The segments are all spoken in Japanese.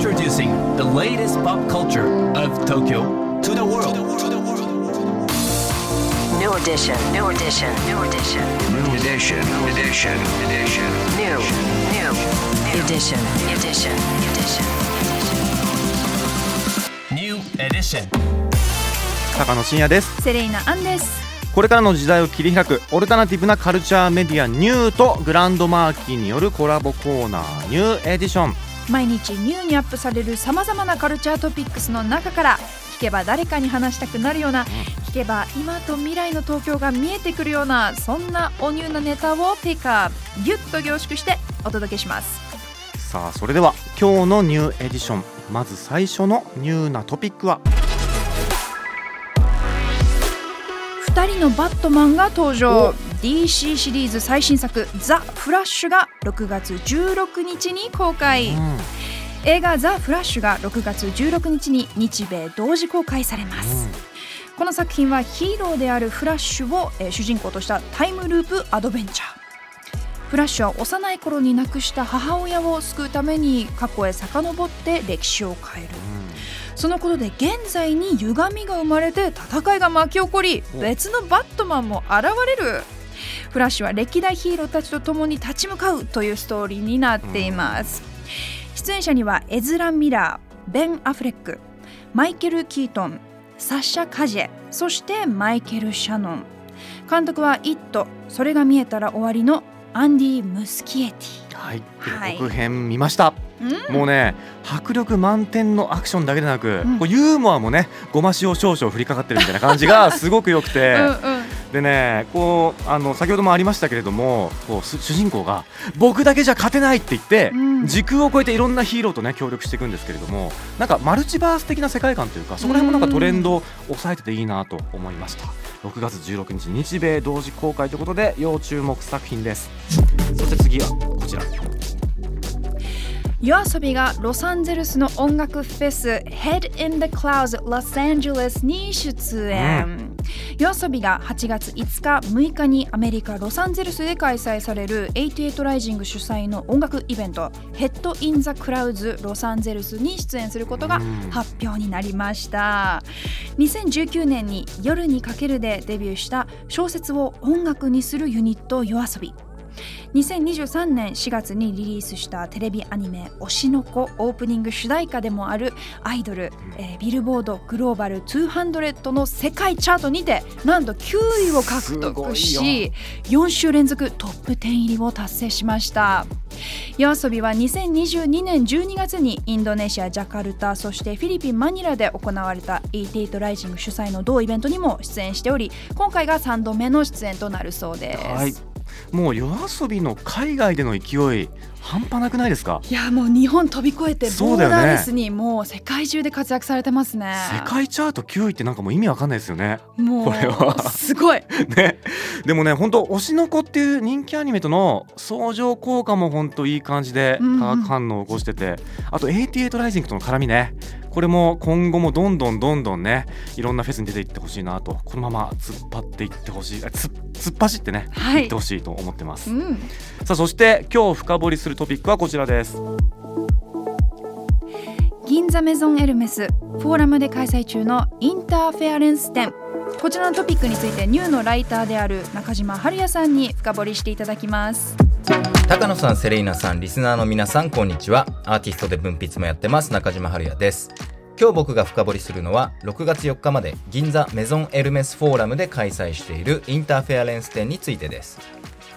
Introducing the latest pop culture of Tokyo to the world. New edition. New edition. New edition. New edition. Edition. Edition. New. New. Edition. Edition. Edition. New edition. 高野真也ですセレイナアンですこれからの時代を切り開くオルタナティブなカルチャーメディアニューとグランドマーキーによるコラボコーナーニューエディション毎日 NiEW にアップされるさまざまなカルチャートピックスの中から聞けば誰かに話したくなるような聞けば今と未来の東京が見えてくるようなそんなおニューなネタをピックアップギュッと凝縮してお届けします。さあそれでは今日の NiEW エディションまず最初のニューなトピックは？2人のバットマンが登場 DC シリーズ最新作「ザ・フラッシュ」が6月16日に公開、映画「ザ・フラッシュ」が6月16日に日米同時公開されます、この作品はヒーローであるフラッシュを、えー主人公としたタイムループアドベンチャー。フラッシュは幼い頃に亡くした母親を救うために過去へ遡って歴史を変える、そのことで現在に歪みが生まれて戦いが巻き起こり別のバットマンも現れるフラッシュは歴代ヒーローたちと共に立ち向かうというストーリーになっています、出演者にはエズラ・ミラーベン・アフレックマイケル・キートンサッシャ・カジェそしてマイケル・シャノン。監督は「イットそれが見えたら終わり」のアンディ・ムスキエティ。はいはい。予告編見ました、もうね迫力満点のアクションだけでなく、うん。こうユーモアもねごま塩少々振りかかってるみたいな感じがすごく良くて、うんうんでねこうあの先ほどもありましたけれどもこうす主人公が僕だけじゃ勝てないって言って、うん。時空を超えていろんなヒーローとね協力していくんですけれどもなんかマルチバース的な世界観というかそこら辺もなんかトレンドを抑えてていいなと思いました。6月16日日米同時公開ということで要注目作品です。そして次はこちら。夜遊びがロサンゼルスの音楽フェス Head in the Clouds Los Angeles に出演、夜遊びが8月5日6日にアメリカ・ロサンゼルスで開催される88ライジング主催の音楽イベント Head in the Clouds ロサンゼルスに出演することが発表になりました。2019年に「夜にかける」でデビューした小説を音楽にするユニット夜遊び2023年4月にリリースしたテレビアニメ「推しの子」オープニング主題歌でもあるアイドル、えービルボードグローバル200の世界チャートにてなんと9位を獲得し4週連続トップ10入りを達成しました。夜遊びは2022年12月にインドネシア・ジャカルタそしてフィリピン・マニラで行われた88ライジング主催の同イベントにも出演しており今回が3度目の出演となるそうです。はいもう夜遊びの海外での勢い半端なくないですか？いやもう日本飛び越えてボーダーレスにもう世界中で活躍されてますね。世界チャート9位ってなんかもう意味わかんないですよね。もうこれは。すごい。ね、でもね本当推しの子っていう人気アニメとの相乗効果も本当いい感じでうんうん。化学反応を起こしてて、あと88ライジングとの絡みね。これも今後もどんどんどんどんねいろんなフェスに出ていってほしいなと。このまま突っ張っていってほしい。あつ突っ走ってね、はい。いってほしいと思ってます、うん、さあそして今日深掘りするトピックはこちらです銀座メゾンエルメスフォーラムで開催中のインターフェアレンス展こちらのトピックについてニューのライターである中島春也さんに深掘りしていただきます。高野さん、セレイナさん、リスナーの皆さん、こんにちは。アーティストで文筆もやってます、中島春也です。今日僕が深掘りするのは、6月4日まで銀座メゾンエルメスフォーラムで開催しているインターフェアレンス展についてです。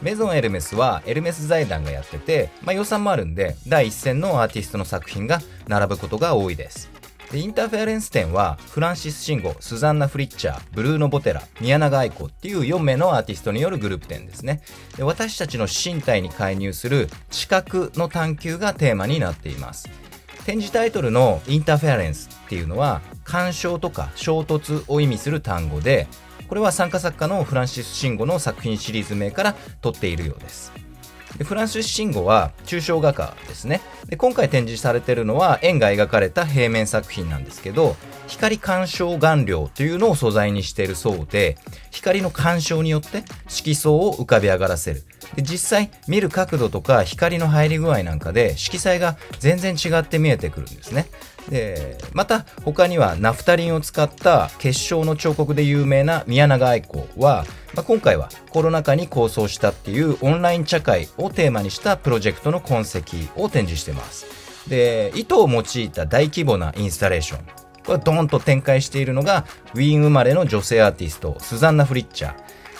メゾンエルメスはエルメス財団がやってて、まあ、予算もあるんで、第一線のアーティストの作品が並ぶことが多いです。でインターフェアレンス展はフランシス・シンゴ、スザンナ・フリッチャー、ブルーノ・ボテラ、宮永愛子っていう4名のアーティストによるグループ展ですね。で私たちの身体に介入する知覚の探求がテーマになっています。展示タイトルのインターフェアレンスっていうのは干渉とか衝突を意味する単語でこれは参加作家のフランシス・シンゴの作品シリーズ名から取っているようです。でフランシス・シンゴは抽象画家ですね。で今回展示されているのは円が描かれた平面作品なんですけど光干渉顔料というのを素材にしているそうで光の干渉によって色相を浮かび上がらせる。で実際見る角度とか光の入り具合なんかで色彩が全然違って見えてくるんですね。でまた他にはナフタリンを使った結晶の彫刻で有名な宮永愛子は、まあ、今回はコロナ禍に構想したっていうオンライン茶会をテーマにしたプロジェクトの痕跡を展示してます。で糸を用いた大規模なインスタレーションこれドーンと展開しているのがウィーン生まれの女性アーティストスザンナ・フリッチャー。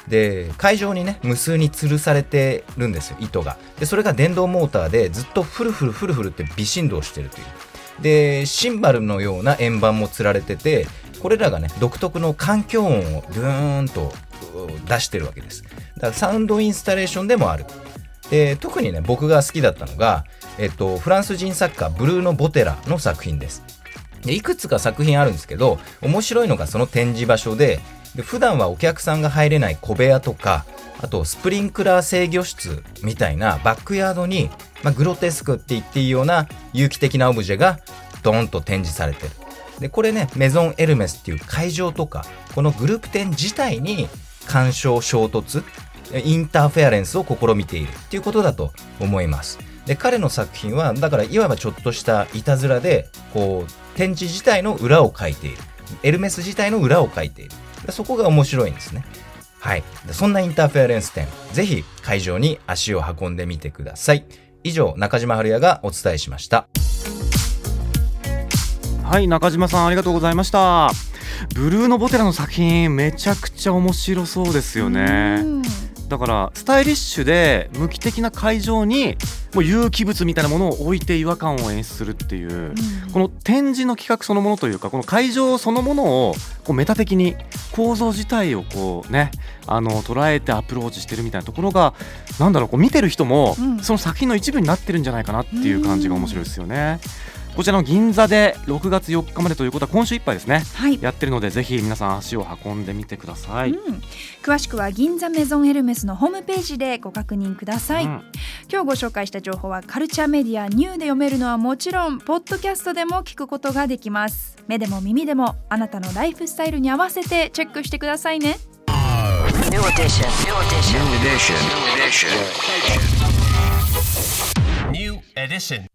で会場にね無数に吊るされてるんですよ糸が。でそれが電動モーターでずっとフルフルフルフルって微振動してるという。でシンバルのような円盤もつられててこれらがね独特の環境音をグーンと出してるわけです。だからサウンドインスタレーションでもある。で特にね僕が好きだったのが、えっと、フランス人作家ブルーノ・ボテラの作品です。でいくつか作品あるんですけど面白いのがその展示場所でで普段はお客さんが入れない小部屋とかあとスプリンクラー制御室みたいなバックヤードに、まあ、グロテスクって言っていいような有機的なオブジェがドーンと展示されてる。でこれねメゾンエルメスっていう会場とかこのグループ展自体に干渉衝突インターフェアレンスを試みている。っていうことだと思います。で彼の作品はだからいわばちょっとしたいたずらでこう展示自体の裏を描いている。エルメス自体の裏を描いている。そこが面白いんですね。はい。そんなインターフェアレンス展ぜひ会場に足を運んでみてください。以上中島春也がお伝えしました。はい中島さんありがとうございました。ブルーのボテラの作品めちゃくちゃ面白そうですよね。うん。だからスタイリッシュで無機的な会場にもう有機物みたいなものを置いて違和感を演出するっていう、この展示の企画そのものというかこの会場そのものをこうメタ的に構造自体をこうねあの捉えてアプローチしてるみたいなところがなんだろうこう見てる人もうんその作品の一部になってるんじゃないかなっていう感じが面白いですよね。こちらの銀座で6月4日までということは今週いっぱいですねはいやってるのでぜひ皆さん足を運んでみてください。うん、詳しくは銀座メゾンエルメスのホームページでご確認ください、うん今日ご紹介した情報はカルチャーメディアニューで読めるのはもちろんポッドキャストでも聞くことができます目でも耳でもあなたのライフスタイルに合わせてチェックしてくださいね New edition. New edition. New edition. New edition. New edition.